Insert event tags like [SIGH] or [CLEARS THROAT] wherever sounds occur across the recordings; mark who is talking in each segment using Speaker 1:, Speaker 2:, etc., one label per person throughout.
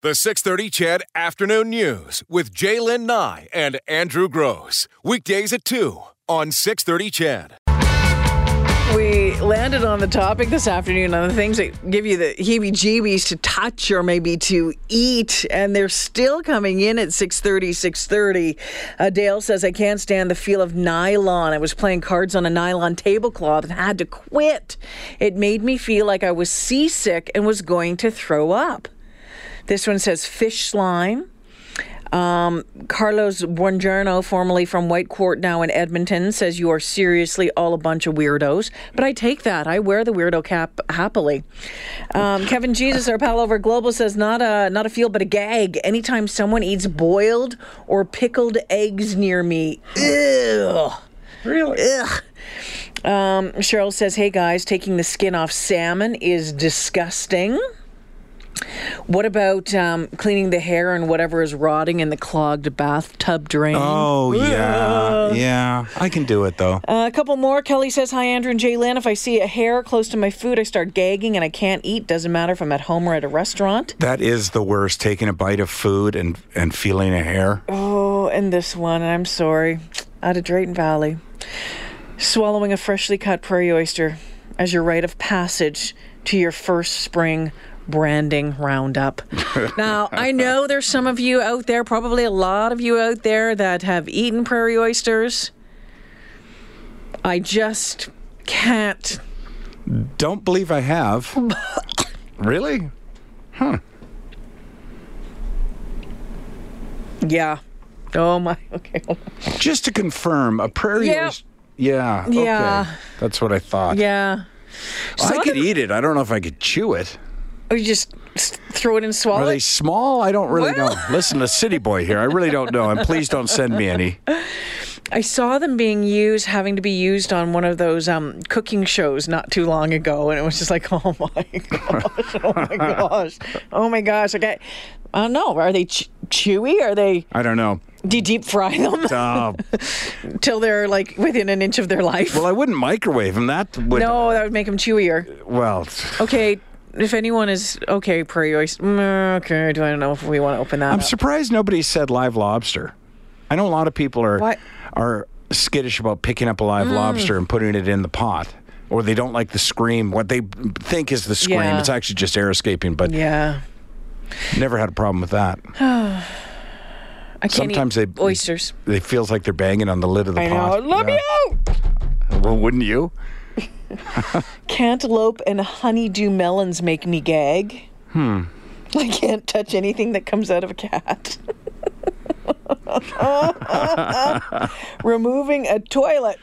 Speaker 1: The 630 CHED Afternoon News with Jaylen Nye and Andrew Grose. Weekdays at 2 on 630 CHED.
Speaker 2: We landed on the topic this afternoon on the things that give you the heebie jeebies to touch or maybe to eat, and they're still coming in at 6:30, 6:30. Uh, Dale says, I can't stand the feel of nylon. I was playing cards on a nylon tablecloth and had to quit. It made me feel like I was seasick and was going to throw up. This one says fish slime. Um, Carlos Buongiorno, formerly from Whitecourt, now in Edmonton, says you are seriously all a bunch of weirdos. But I take that. I wear the weirdo cap happily. Um, Kevin Jesus, our pal over Global, says not a not a feel but a gag. Anytime someone eats boiled or pickled eggs near me, ew.
Speaker 3: Really?
Speaker 2: Ugh. Um, Cheryl says, "Hey guys, taking the skin off salmon is disgusting." What about um, cleaning the hair and whatever is rotting in the clogged bathtub drain?
Speaker 3: Oh yeah, yeah. I can do it though.
Speaker 2: Uh, a couple more. Kelly says, Hi, Andrew and Jaylen. If I see a hair close to my food, I start gagging and I can't eat. Doesn't matter if I'm at home or at a restaurant.
Speaker 3: That is the worst. Taking a bite of food and and feeling a hair.
Speaker 2: Oh, and this one, I'm sorry, out of Drayton Valley. Swallowing a freshly cut prairie oyster as your rite of passage to your first spring branding roundup. now, I know there's some of you out there, probably a lot of you out there that have eaten prairie oysters. I just can't.
Speaker 3: Don't believe I have. [LAUGHS] really? Huh.
Speaker 2: Yeah. Oh my. [LAUGHS] Okay.
Speaker 3: Just to confirm, a prairie
Speaker 2: Yeah.
Speaker 3: oyster. Yeah.
Speaker 2: Yeah.
Speaker 3: Okay. That's what I thought.
Speaker 2: Yeah.
Speaker 3: I could eat it. I don't know if I could chew it.
Speaker 2: Or you just throw it and swallow
Speaker 3: Are they
Speaker 2: it.
Speaker 3: small? I don't really
Speaker 2: Well-
Speaker 3: know. Listen, a city boy here. I really don't know. And please don't send me any. [LAUGHS]
Speaker 2: I saw them being used, having to be used on one of those um, cooking shows not too long ago, and it was just like, [LAUGHS] oh my gosh, oh my [LAUGHS] gosh, oh my gosh. Okay, I don't know. Are they ch- chewy? Are they?
Speaker 3: I don't know.
Speaker 2: Do you deep fry them
Speaker 3: Uh,
Speaker 2: till they're like within an inch of their life?
Speaker 3: well, I wouldn't microwave them. That would.
Speaker 2: no, that would make them chewier.
Speaker 3: Well,
Speaker 2: Okay, if anyone is okay, prairie oyster. mm, Okay, do I don't know if we want to open that.
Speaker 3: I'm
Speaker 2: up.
Speaker 3: surprised nobody said live lobster. I know a lot of people are
Speaker 2: What?
Speaker 3: are skittish about picking up a
Speaker 2: Mm.
Speaker 3: live lobster and putting it in the pot, or they don't like the scream. What they think is the scream.
Speaker 2: Yeah.
Speaker 3: It's actually just air escaping. But
Speaker 2: Yeah,
Speaker 3: never had a problem with that. [SIGHS] Sometimes they-
Speaker 2: oysters.
Speaker 3: It feels like they're banging on the lid of the
Speaker 2: I know.
Speaker 3: pot.
Speaker 2: Let me
Speaker 3: Yeah.
Speaker 2: out.
Speaker 3: Well, wouldn't you? [LAUGHS]
Speaker 2: Cantaloupe and honeydew melons make me gag. Hmm. I can't touch anything that comes out of a cat. [LAUGHS] Removing a toilet.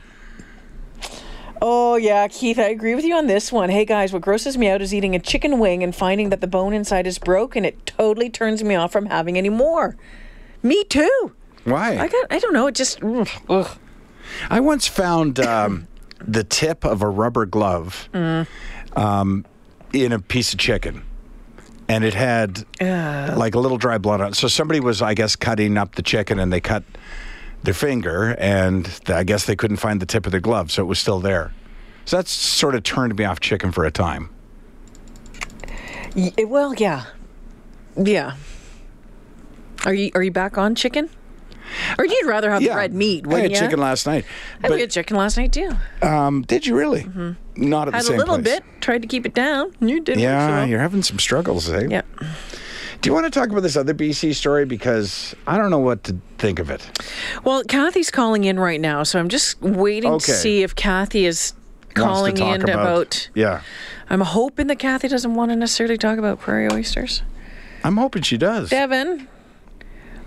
Speaker 2: Oh, yeah, Keith, I agree with you on this one. Hey, guys, what grosses me out is eating a chicken wing and finding that the bone inside is broken. It totally turns me off from having any more. Me too.
Speaker 3: Why?
Speaker 2: I got, I don't know, it just, ugh.
Speaker 3: I once found um, the tip of a rubber glove
Speaker 2: Mm.
Speaker 3: um, in a piece of chicken. And it had like a little dry blood on it. So somebody was, I guess, cutting up the chicken and they cut their finger and I guess they couldn't find the tip of their glove. So it was still there. So that's sort of turned me off chicken for a time.
Speaker 2: Y- well, yeah. Yeah. Are you are you back on chicken? Or you'd rather have the red meat,
Speaker 3: I had chicken last night.
Speaker 2: I
Speaker 3: But,
Speaker 2: had chicken last night too.
Speaker 3: um, did you really? Not at the
Speaker 2: Had a little
Speaker 3: place.
Speaker 2: bit. Tried to keep it down. You did.
Speaker 3: Yeah, you're having some struggles, eh?
Speaker 2: Yeah.
Speaker 3: Do you want to talk about this other BC story? Because I don't know what to think of it.
Speaker 2: Well, Kathy's calling in right now, so I'm just waiting
Speaker 3: Okay.
Speaker 2: to see if Kathy is calling in
Speaker 3: about,
Speaker 2: about.
Speaker 3: Yeah.
Speaker 2: I'm hoping that Kathy doesn't want to necessarily talk about prairie oysters.
Speaker 3: I'm hoping she does.
Speaker 2: Devin.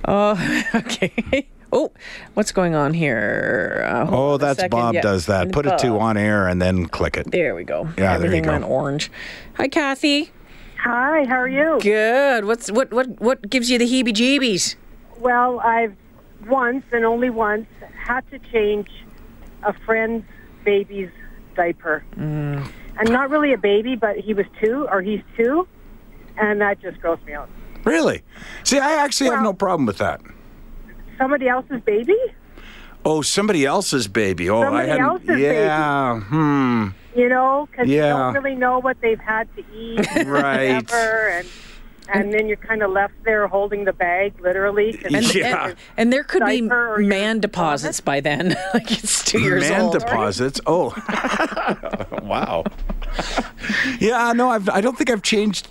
Speaker 2: Oh, [LAUGHS] okay. Oh, what's going on here? Uh,
Speaker 3: Oh,
Speaker 2: on
Speaker 3: that's. Bob
Speaker 2: Yeah.
Speaker 3: does that. Put it to on air and then click it.
Speaker 2: There we go.
Speaker 3: Yeah, there you
Speaker 2: Everything
Speaker 3: go.
Speaker 2: went orange. Hi, Kathy.
Speaker 4: Hi, how are you?
Speaker 2: Good. What's what what what gives you the heebie-jeebies?
Speaker 4: Well, I've once and only once had to change a friend's baby's diaper.
Speaker 2: Mm.
Speaker 4: And not really a baby, but he was two, or he's two, and that just grossed me out.
Speaker 3: Really? See, I actually have no problem with that.
Speaker 4: Somebody else's baby?
Speaker 3: Oh, somebody else's baby. Oh, I hadn't.
Speaker 4: else's baby.
Speaker 3: yeah. Hmm.
Speaker 4: You know, because you don't really know what they've had to eat, [LAUGHS]
Speaker 3: Right.
Speaker 4: whatever, and and then you're kind of left there holding the bag, literally.
Speaker 2: And, [LAUGHS]
Speaker 3: Yeah.
Speaker 2: and, and there could be
Speaker 4: Diaper or your
Speaker 2: man deposits by then. [LAUGHS] like it's two years
Speaker 3: Man
Speaker 2: old.
Speaker 3: Man deposits. Oh, wow. yeah, no, I've, I don't think I've changed.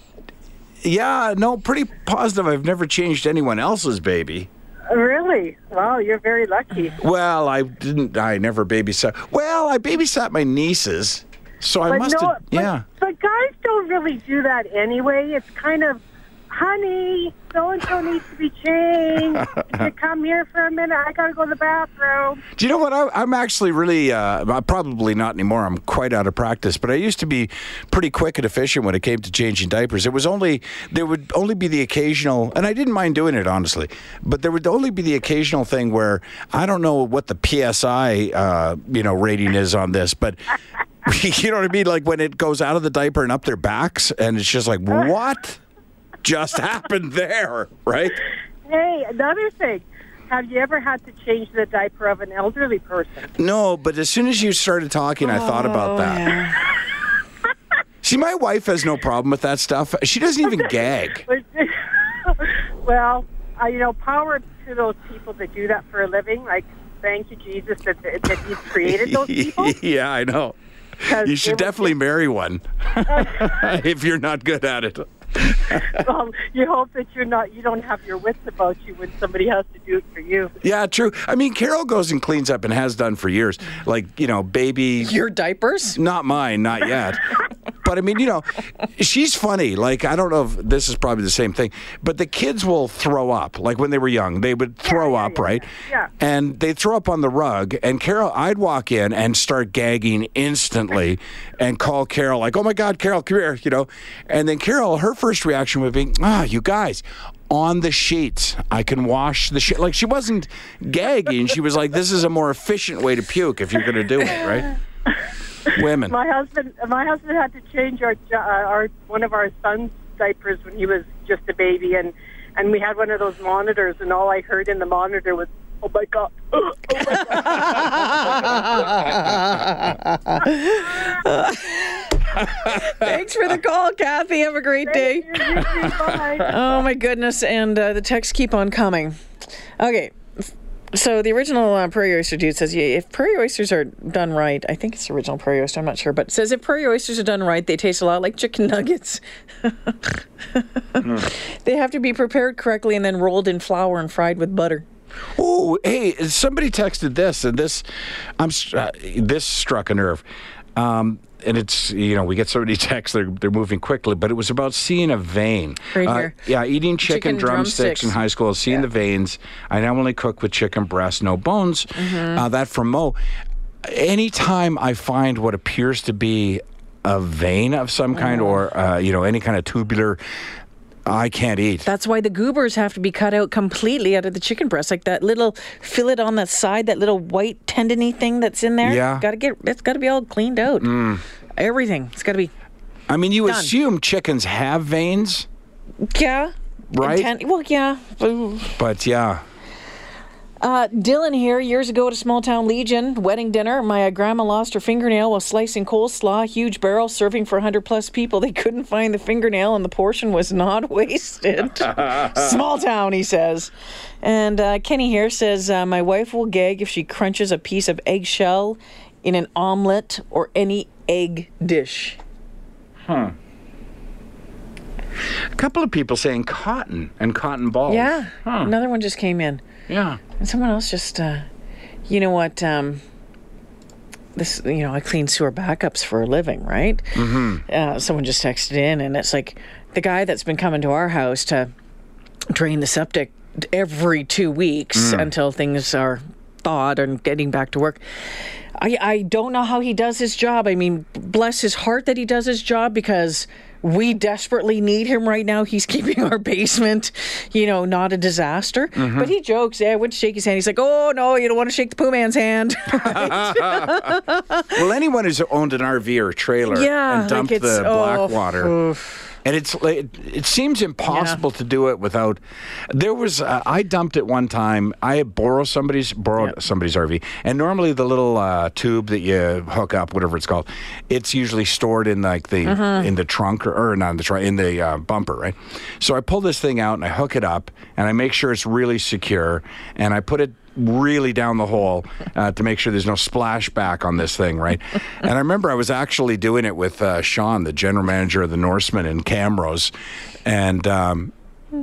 Speaker 3: Yeah, no, pretty positive. I've never changed anyone else's baby.
Speaker 4: Really? Wow, you're very lucky.
Speaker 3: Well, I didn't. I never babysat. Well, I babysat my nieces, so I must
Speaker 4: no,
Speaker 3: have.
Speaker 4: but,
Speaker 3: Yeah.
Speaker 4: but guys don't really do that anyway. It's kind of, honey, so and so needs to be changed. [LAUGHS] You come here for a minute? I gotta go to the bathroom.
Speaker 3: Do you know what? I, I'm actually really, uh, probably not anymore. I'm quite out of practice, but I used to be pretty quick and efficient when it came to changing diapers. It was only, there would only be the occasional, and I didn't mind doing it, honestly, but there would only be the occasional thing where I don't know what the PSI, uh, you know, rating is on this, but. [LAUGHS] You know what I mean? Like when it goes out of the diaper and up their backs, and it's just like, what just [LAUGHS] happened there, right?
Speaker 4: Hey, another thing. Have you ever had to change the diaper of an elderly person?
Speaker 3: No, but as soon as you started talking, I thought about
Speaker 2: Oh,
Speaker 3: that. [LAUGHS] See, my wife has no problem with that stuff. She doesn't even [LAUGHS] gag.
Speaker 4: well, uh, you know, power to those people that do that for a living. Like, thank you, Jesus, that, that, that He's created those people.
Speaker 3: yeah, I know. You should definitely
Speaker 4: be-
Speaker 3: marry one if you're not good at it. [LAUGHS]
Speaker 4: well, you hope that you're not, you don't have your wits about you when somebody has to do it for you.
Speaker 3: Yeah, true. I mean, Carol goes and cleans up and has done for years. Like, you know, baby.
Speaker 2: Your diapers?
Speaker 3: Not mine, not yet. [LAUGHS] but I mean, you know, she's funny. Like, I don't know if this is probably the same thing, but the kids will throw up. Like when they were young, they would throw
Speaker 4: yeah,
Speaker 3: up,
Speaker 4: yeah,
Speaker 3: right?
Speaker 4: yeah.
Speaker 3: And they'd throw up on the rug. And Carol, I'd walk in and start gagging instantly and call Carol, like, oh my God, Carol, come here, you know. And then Carol, her first reaction would be, ah, you guys, on the sheets. I can wash the shit. Like she wasn't gagging. She was like, this is a more efficient way to puke if you're going to do it, right? [LAUGHS] [LAUGHS] Women.
Speaker 4: My husband, my husband had to change our, uh, our one of our son's diapers when he was just a baby, and and we had one of those monitors, and all I heard in the monitor was, "Oh my god." [GASPS] Oh my God. [LAUGHS]
Speaker 2: Thanks for the call, Kathy. Have a great day.
Speaker 4: Bye.
Speaker 2: Oh my goodness! And uh, the texts keep on coming. Okay, so the original uh, Prairie Oyster dude says, yeah, if prairie oysters are done right, I think it's the original Prairie Oyster. I'm not sure, but it says if prairie oysters are done right, they taste a lot like chicken nuggets. They have to be prepared correctly and then rolled in flour and fried with butter.
Speaker 3: Oh, hey, somebody texted this, and this, I'm str- uh, this struck a nerve. Um, and it's you know we get so many [LAUGHS] texts they're they're moving quickly, but it was about seeing a vein.
Speaker 2: Right
Speaker 3: Uh, yeah, eating chicken,
Speaker 2: Chicken
Speaker 3: drumsticks,
Speaker 2: drumsticks.
Speaker 3: in high school, seeing the veins. I now only cook with chicken breast, no bones.
Speaker 2: Mm-hmm.
Speaker 3: Uh, that from Mo. Anytime I find what appears to be a vein of some kind,
Speaker 2: Oh.
Speaker 3: or uh, you know any kind of tubular, I can't eat.
Speaker 2: That's why the goobers have to be cut out completely out of the chicken breast, like that little fillet on the side, that little white tendony thing that's in there.
Speaker 3: Yeah.
Speaker 2: got to get it's got to be all cleaned out. Mm. Everything. It's got to be
Speaker 3: I mean, you
Speaker 2: Done.
Speaker 3: assume chickens have veins,
Speaker 2: yeah.
Speaker 3: Right?
Speaker 2: Well, yeah.
Speaker 3: but yeah.
Speaker 2: Uh, Dylan here, years ago at a small town Legion wedding dinner, my grandma lost her fingernail while slicing coleslaw, huge barrel serving for 100 plus people. They couldn't find the fingernail and the portion was not [LAUGHS] wasted. [LAUGHS] small town, he says. And uh, Kenny here says, uh, My wife will gag if she crunches a piece of eggshell in an omelet or any egg dish. Huh.
Speaker 3: A couple of people saying cotton and cotton balls.
Speaker 2: Yeah.
Speaker 3: Huh.
Speaker 2: Another one just came in.
Speaker 3: Yeah.
Speaker 2: And someone else just, uh, you know what? Um, this, you know, I clean sewer backups for a living, right? Mm-hmm. Uh, someone just texted in, and it's like the guy that's been coming to our house to drain the septic every two weeks until things are thawed and getting back to work. I, I don't know how he does his job. I mean, bless his heart that he does his job because we desperately need him right now. He's [LAUGHS] keeping our basement, you know, not a disaster. Mm-hmm. But he jokes, yeah, I went to shake his hand. He's like, oh, no, you don't want to shake the poo man's hand. [LAUGHS]
Speaker 3: Well, anyone who's owned an RV or trailer
Speaker 2: Yeah,
Speaker 3: and dumped
Speaker 2: like
Speaker 3: the
Speaker 2: oh,
Speaker 3: black water and it's like, it, it seems impossible to do it without. There was uh, I dumped it one time. I borrowed somebody's borrowed
Speaker 2: Yep.
Speaker 3: somebody's RV, and normally the little uh, tube that you hook up, whatever it's called, it's usually stored in like the in the trunk or, or not in the trunk in the uh, bumper, right? So I pull this thing out and I hook it up and I make sure it's really secure, and I put it really down the hole uh, to make sure there's no splashback on this thing, right? and I remember I was actually doing it with uh, Sean, the general manager of the Norseman in Camrose, and um,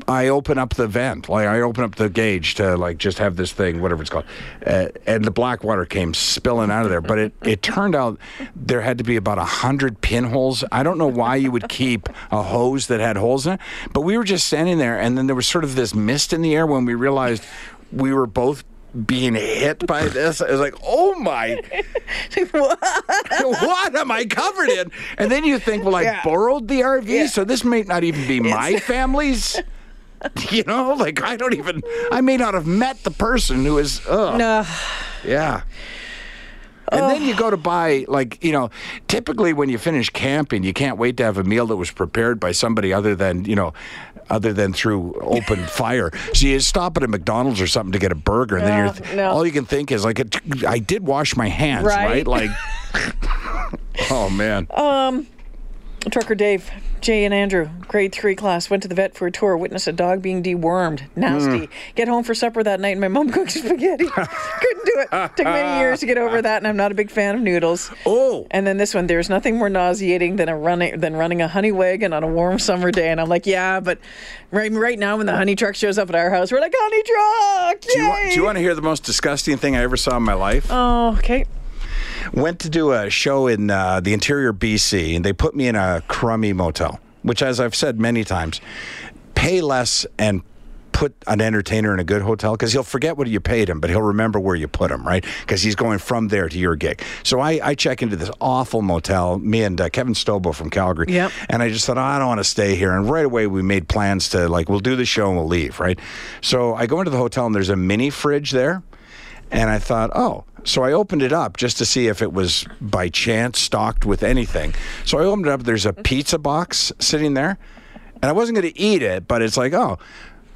Speaker 3: I open up the vent, like I open up the gauge to like just have this thing, whatever it's called, uh, and the black water came spilling out of there. But it, it turned out there had to be about a hundred pinholes. I don't know why you would keep a hose that had holes in it, but we were just standing there, and then there was sort of this mist in the air when we realized we were both being hit by this. I was like, oh my, [LAUGHS] [LAUGHS] what am I covered in? And then you think, well, I
Speaker 2: Yeah.
Speaker 3: borrowed the RV, so this may not even be my [LAUGHS] family's. You know, like I don't even, I may not have met the person who is, ugh.
Speaker 2: No.
Speaker 3: Yeah. And then you go to buy, like, you know, typically when you finish camping, you can't wait to have a meal that was prepared by somebody other than, you know, other than through open [LAUGHS] fire. So you stop at a McDonald's or something to get a burger, and then you're, th-
Speaker 2: no.
Speaker 3: all you can think is, like, I did wash my hands,
Speaker 2: Right.
Speaker 3: right? Like, [LAUGHS] [LAUGHS] oh, man.
Speaker 2: Um, Trucker Dave, Jay, and Andrew, grade three class, went to the vet for a tour, witnessed a dog being dewormed. Nasty. Mm. Get home for supper that night, and my mom [LAUGHS] cooked spaghetti. Couldn't do it. Took many [LAUGHS] years to get over that, and I'm not a big fan of noodles.
Speaker 3: Oh.
Speaker 2: And then this one, there's nothing more nauseating than a running than running a honey wagon on a warm summer day. And I'm like, yeah, but right right now when the honey truck shows up at our house, we're like, honey truck!
Speaker 3: Do you, wa- do you want to hear the most disgusting thing I ever saw in my life?
Speaker 2: Oh, okay.
Speaker 3: Went to do a show in uh, the interior BC, and they put me in a crummy motel, which, as I've said many times, pay less and put an entertainer in a good hotel because he'll forget what you paid him, but he'll remember where you put him, right? Because he's going from there to your gig. So I, I check into this awful motel, me and uh, Kevin Stobo from Calgary.
Speaker 2: Yep.
Speaker 3: And I just thought, oh, I don't want to stay here. And right away, we made plans to, like, we'll do the show and we'll leave, right? So I go into the hotel, and there's a mini fridge there. And I thought, oh, so I opened it up just to see if it was by chance stocked with anything. So I opened it up. There's a pizza box sitting there, and I wasn't going to eat it, but it's like, oh,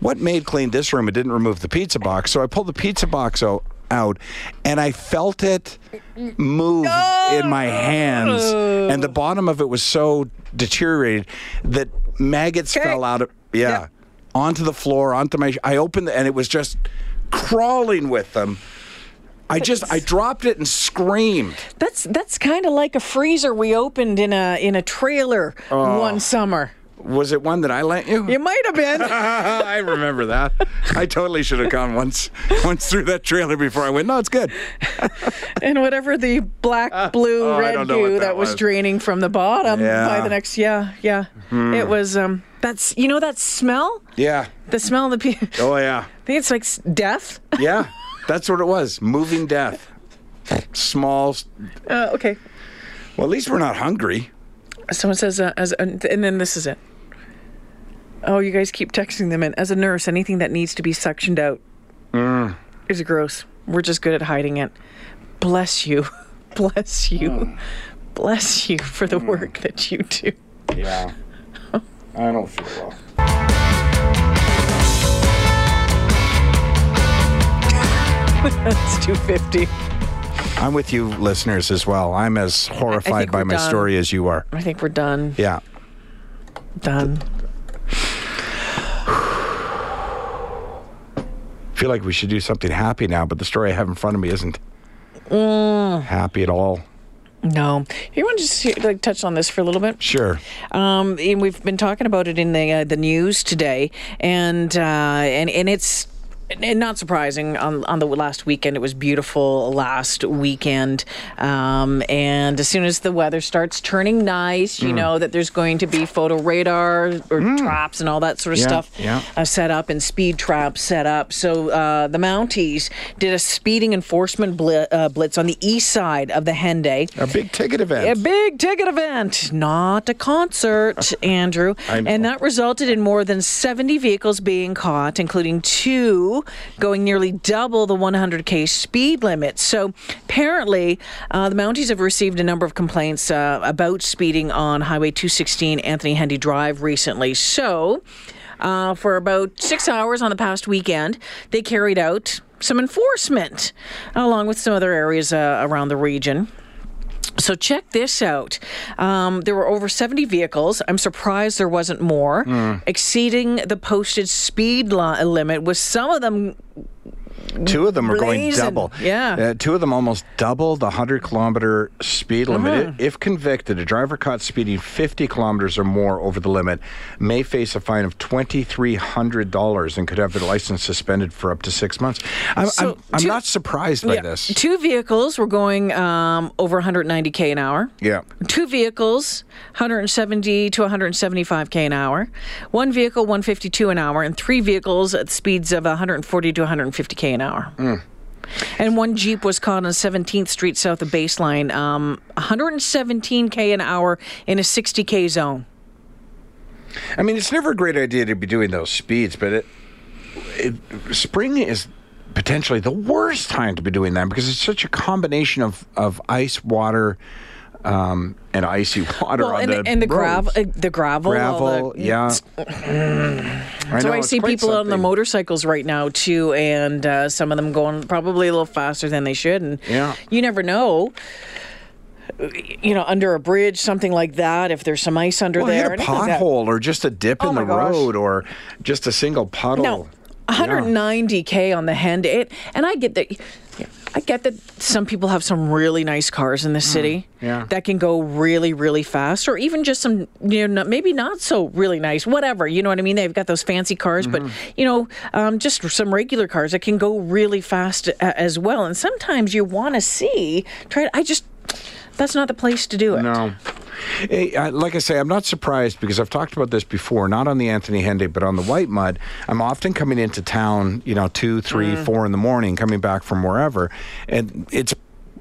Speaker 3: what maid cleaned this room and didn't remove the pizza box? So I pulled the pizza box out, and I felt it move in my hands, and the bottom of it was so deteriorated that maggots
Speaker 2: Okay.
Speaker 3: fell out of yeah,
Speaker 2: Yeah.
Speaker 3: onto the floor, onto my. I opened it, and it was just crawling with them. I just I dropped it and screamed.
Speaker 2: That's that's kind of like a freezer we opened in a in a trailer
Speaker 3: Oh.
Speaker 2: one summer.
Speaker 3: Was it one that I lent you?
Speaker 2: You might have been. [LAUGHS]
Speaker 3: I remember that. I totally should have gone once once through that trailer before I went. No, it's good. [LAUGHS]
Speaker 2: and whatever the black, blue,
Speaker 3: oh,
Speaker 2: red
Speaker 3: don't know what
Speaker 2: goo
Speaker 3: that
Speaker 2: that was
Speaker 3: was.
Speaker 2: draining from the bottom
Speaker 3: Yeah. Hmm.
Speaker 2: by the next yeah, yeah. It was um that's you know that smell?
Speaker 3: Yeah.
Speaker 2: The smell of the pe-
Speaker 3: Oh yeah. [LAUGHS]
Speaker 2: I think it's like death.
Speaker 3: Yeah. That's what it was. Moving death. Small.
Speaker 2: Uh, okay.
Speaker 3: Well, at least we're not hungry.
Speaker 2: Someone says, uh, as and then this is it. Oh, you guys keep texting them in. As a nurse, anything that needs to be suctioned out
Speaker 3: Mm.
Speaker 2: is gross. We're just good at hiding it. Bless you, [LAUGHS] bless you,
Speaker 3: Mm.
Speaker 2: bless you for the work that you do.
Speaker 3: Yeah. [LAUGHS] I don't feel well. [LAUGHS]
Speaker 2: That's two fifty.
Speaker 3: I'm with you, listeners, as well. I'm as horrified by my
Speaker 2: done.
Speaker 3: story as you are.
Speaker 2: I think we're done.
Speaker 3: Yeah.
Speaker 2: Done. [SIGHS]
Speaker 3: feel like we should do something happy now, but the story I have in front of me isn't
Speaker 2: Mm.
Speaker 3: happy at all.
Speaker 2: No, you want to just like touch on this for a little bit?
Speaker 3: Sure.
Speaker 2: Um, and we've been talking about it in the uh, the news today, and uh, and and it's. And not surprising, on, on the last weekend, it was beautiful last weekend. Um, and as soon as the weather starts turning nice, you know that there's going to be photo radar or traps and all that sort of
Speaker 3: Yeah,
Speaker 2: stuff
Speaker 3: yeah.
Speaker 2: uh, set up and speed traps set up. So uh, the Mounties did a speeding enforcement bli- uh, blitz on the east side of the Henday.
Speaker 3: A big ticket event.
Speaker 2: A big ticket event, not a concert, [LAUGHS] Andrew.
Speaker 3: I know.
Speaker 2: And that resulted in more than 70 vehicles being caught, including two going nearly double the 100k speed limit. So apparently, uh, the Mounties have received a number of complaints uh, about speeding on Highway 216 Anthony Henday Drive recently. So. Uh, for about six hours on the past weekend, they carried out some enforcement along with some other areas uh, around the region. So check this out. Um, there were over 70 vehicles. I'm surprised there wasn't more, exceeding the posted speed li- limit, with some of them
Speaker 3: Two of them are going double.
Speaker 2: Yeah.
Speaker 3: Uh, two of them almost double the 100 kilometer speed limit.
Speaker 2: Uh-huh.
Speaker 3: If convicted, a driver caught speeding 50 kilometers or more over the limit may face a fine of $2,300 and could have their license suspended for up to six months. I'm,
Speaker 2: So
Speaker 3: I'm, I'm
Speaker 2: two-
Speaker 3: not surprised by
Speaker 2: Yeah.
Speaker 3: this.
Speaker 2: Two vehicles were going um, over 190k an hour.
Speaker 3: Yeah.
Speaker 2: Two vehicles, 170 to 175k an hour. One vehicle, 152 an hour, and three vehicles at speeds of 140 to 150k an hour. And one Jeep was caught on 17th Street south of Baseline, um, 117k an hour in a 60k zone.
Speaker 3: I mean, it's never a great idea to be doing those speeds, but it, it, spring is potentially the worst time to be doing that because it's such a combination of, of ice, water, um, and icy [LAUGHS] water
Speaker 2: Well,
Speaker 3: on
Speaker 2: and,
Speaker 3: the
Speaker 2: and the gravel, uh, the gravel,
Speaker 3: Gravel,
Speaker 2: the-
Speaker 3: yeah. [CLEARS THROAT] I
Speaker 2: So
Speaker 3: know,
Speaker 2: I see people on the motorcycles right now too, and uh, some of them going probably a little faster than they should. And
Speaker 3: Yeah.
Speaker 2: you never know. You know, under a bridge, something like that. If there's some ice under
Speaker 3: Well,
Speaker 2: there,
Speaker 3: a
Speaker 2: anything like that.
Speaker 3: pothole or just a dip
Speaker 2: Oh
Speaker 3: in the
Speaker 2: gosh.
Speaker 3: road or just a single puddle.
Speaker 2: No, 190k on the hand. It, and I get that. I get that some people have some really nice cars in the city
Speaker 3: Mm, yeah.
Speaker 2: that can go really, really fast, or even just some, you know, maybe not so really nice, whatever. You know what I mean? They've got those fancy cars, but
Speaker 3: Mm-hmm.
Speaker 2: you know, um, just some regular cars that can go really fast a- as well. And sometimes you want to see. Try. I just. That's not the place to do it.
Speaker 3: No. I- Like I say, I'm not surprised because I've talked about this before, not on the Anthony Henday, but on the Whitemud. I'm often coming into town, you know, two, three,
Speaker 2: Mm.
Speaker 3: four in the morning, coming back from wherever, and it's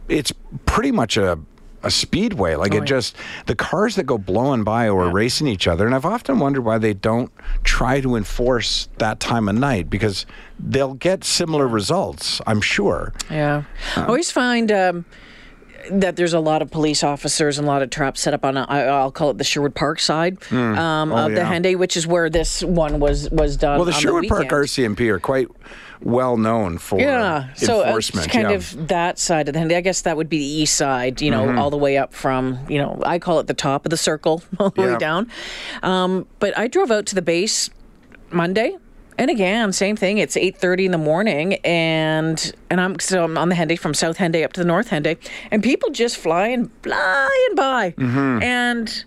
Speaker 3: it's pretty much a a speedway. Like
Speaker 2: Oh,
Speaker 3: it just the cars that go blowing by or racing each other, and I've often wondered why they don't try to enforce that time of night because they'll get similar results. I'm sure.
Speaker 2: Yeah. I always find um, that there's a lot of police officers and a lot of traps set up on, I- I'll call it the Sherwood Park side um, of the
Speaker 3: Hmm. Oh.
Speaker 2: Henday, which is where this one was was done.
Speaker 3: Well, the Sherwood Park. RCMP are quite well known for
Speaker 2: Yeah, so
Speaker 3: enforcement.
Speaker 2: it's kind
Speaker 3: yeah.
Speaker 2: of that side of the Henday. I guess that would be the east side, you know,
Speaker 3: Mm-hmm.
Speaker 2: all the way up from, you know, I call it the top of the circle [LAUGHS] all the
Speaker 3: Yeah.
Speaker 2: way down. Um, but I drove out to the base Monday. And again, same thing. It's eight thirty in the morning, and and I'm so I'm on the Henday from South Henday up to the North Henday, and people just flying flying by,
Speaker 3: Mm-hmm.
Speaker 2: and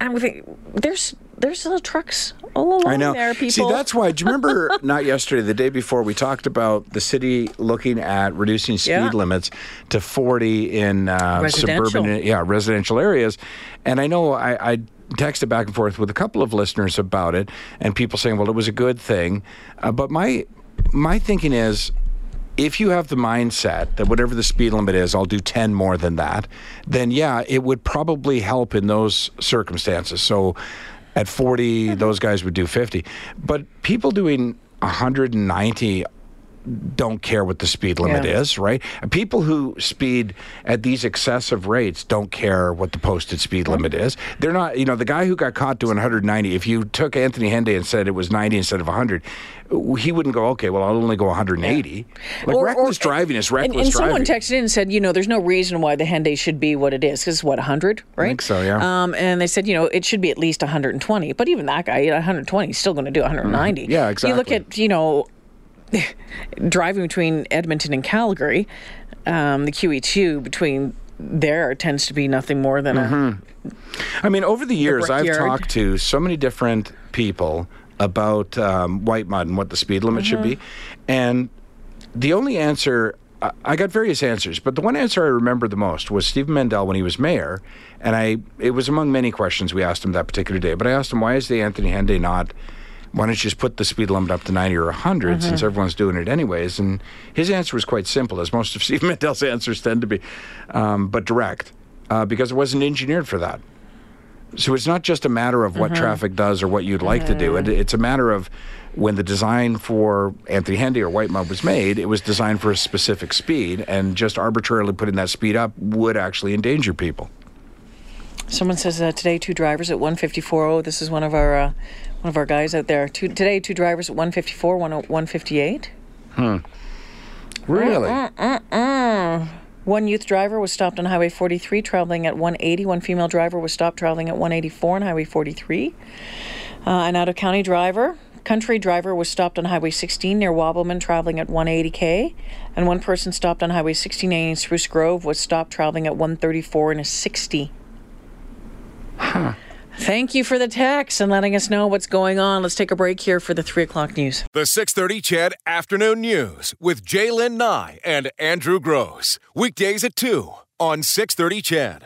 Speaker 2: I'm thinking there's there's little trucks all along
Speaker 3: I know.
Speaker 2: there. People,
Speaker 3: See, that's why. Do you remember [LAUGHS] not yesterday, the day before, we talked about the city looking at reducing speed
Speaker 2: Yeah.
Speaker 3: limits to 40 in uh,
Speaker 2: Residential.
Speaker 3: suburban, yeah, residential areas. And I know I, I texted back and forth with a couple of listeners about it, and people saying, "Well, it was a good thing," uh, but my my thinking is. If you have the mindset that whatever the speed limit is, I'll do 10 more than that, then yeah, it would probably help in those circumstances. So at 40, those guys would do 50. But people doing 190 don't care what the speed limit
Speaker 2: Yeah.
Speaker 3: is, right? People who speed at these excessive rates don't care what the posted speed limit is. They're not, you know, the guy who got caught doing 190, if you took Anthony Henday and said it was 90 instead of 100, he wouldn't go, okay, well, I'll only go 180. Like
Speaker 2: Or- or-
Speaker 3: reckless driving is reckless
Speaker 2: and, and someone texted in and said, you know, there's no reason why the Henday should be what it is. Because it's what, 100, right?
Speaker 3: I think so, yeah.
Speaker 2: Um, and they said, you know, it should be at least 120. But even that guy, at 120, is still going to do 190.
Speaker 3: Mm-hmm. Yeah,
Speaker 2: You look at, you know, [LAUGHS] driving between Edmonton and Calgary, um, the QE2 between there tends to be nothing more than a.
Speaker 3: I mean, over the years, I've talked to so many different people about um, Whitemud and what the speed limit should be, and the only answer I- I got various answers, but the one answer I remember the most was Stephen Mandel when he was mayor, and I it was among many questions we asked him that particular day. But I asked him why is the Anthony Henday not why don't you just put the speed limit up to 90 or 100 since everyone's doing it anyways? And his answer was quite simple, as most of [LAUGHS] Steve Mandel's answers tend to be, um, but direct, uh, because it wasn't engineered for that. So it's not just a matter of what traffic does or what you'd like to do. It, it's a matter of when the design for Anthony Henday or Whitemud was made, it was designed for a specific speed, and just arbitrarily putting that speed up would actually endanger people.
Speaker 2: Someone says uh, today two drivers at 154. Oh, this is one of our uh, one of our guys out there. Two, today two drivers at 154, one at 158.
Speaker 3: Really?
Speaker 2: Uh, One youth driver was stopped on Highway 43 traveling at 180. One female driver was stopped traveling at 184 on Highway 43. Uh, an out of county driver, country driver, was stopped on Highway 16 near Wabamun traveling at 180k. And one person stopped on Highway 69 in Spruce Grove was stopped traveling at 134 in a 60. Thank you for the text and letting us know what's going on. Let's take a break here for the 3 o'clock news.
Speaker 1: The 630 CHED Afternoon News with Jaylen Nye and Andrew Grose. Weekdays at 2 on 630 CHED.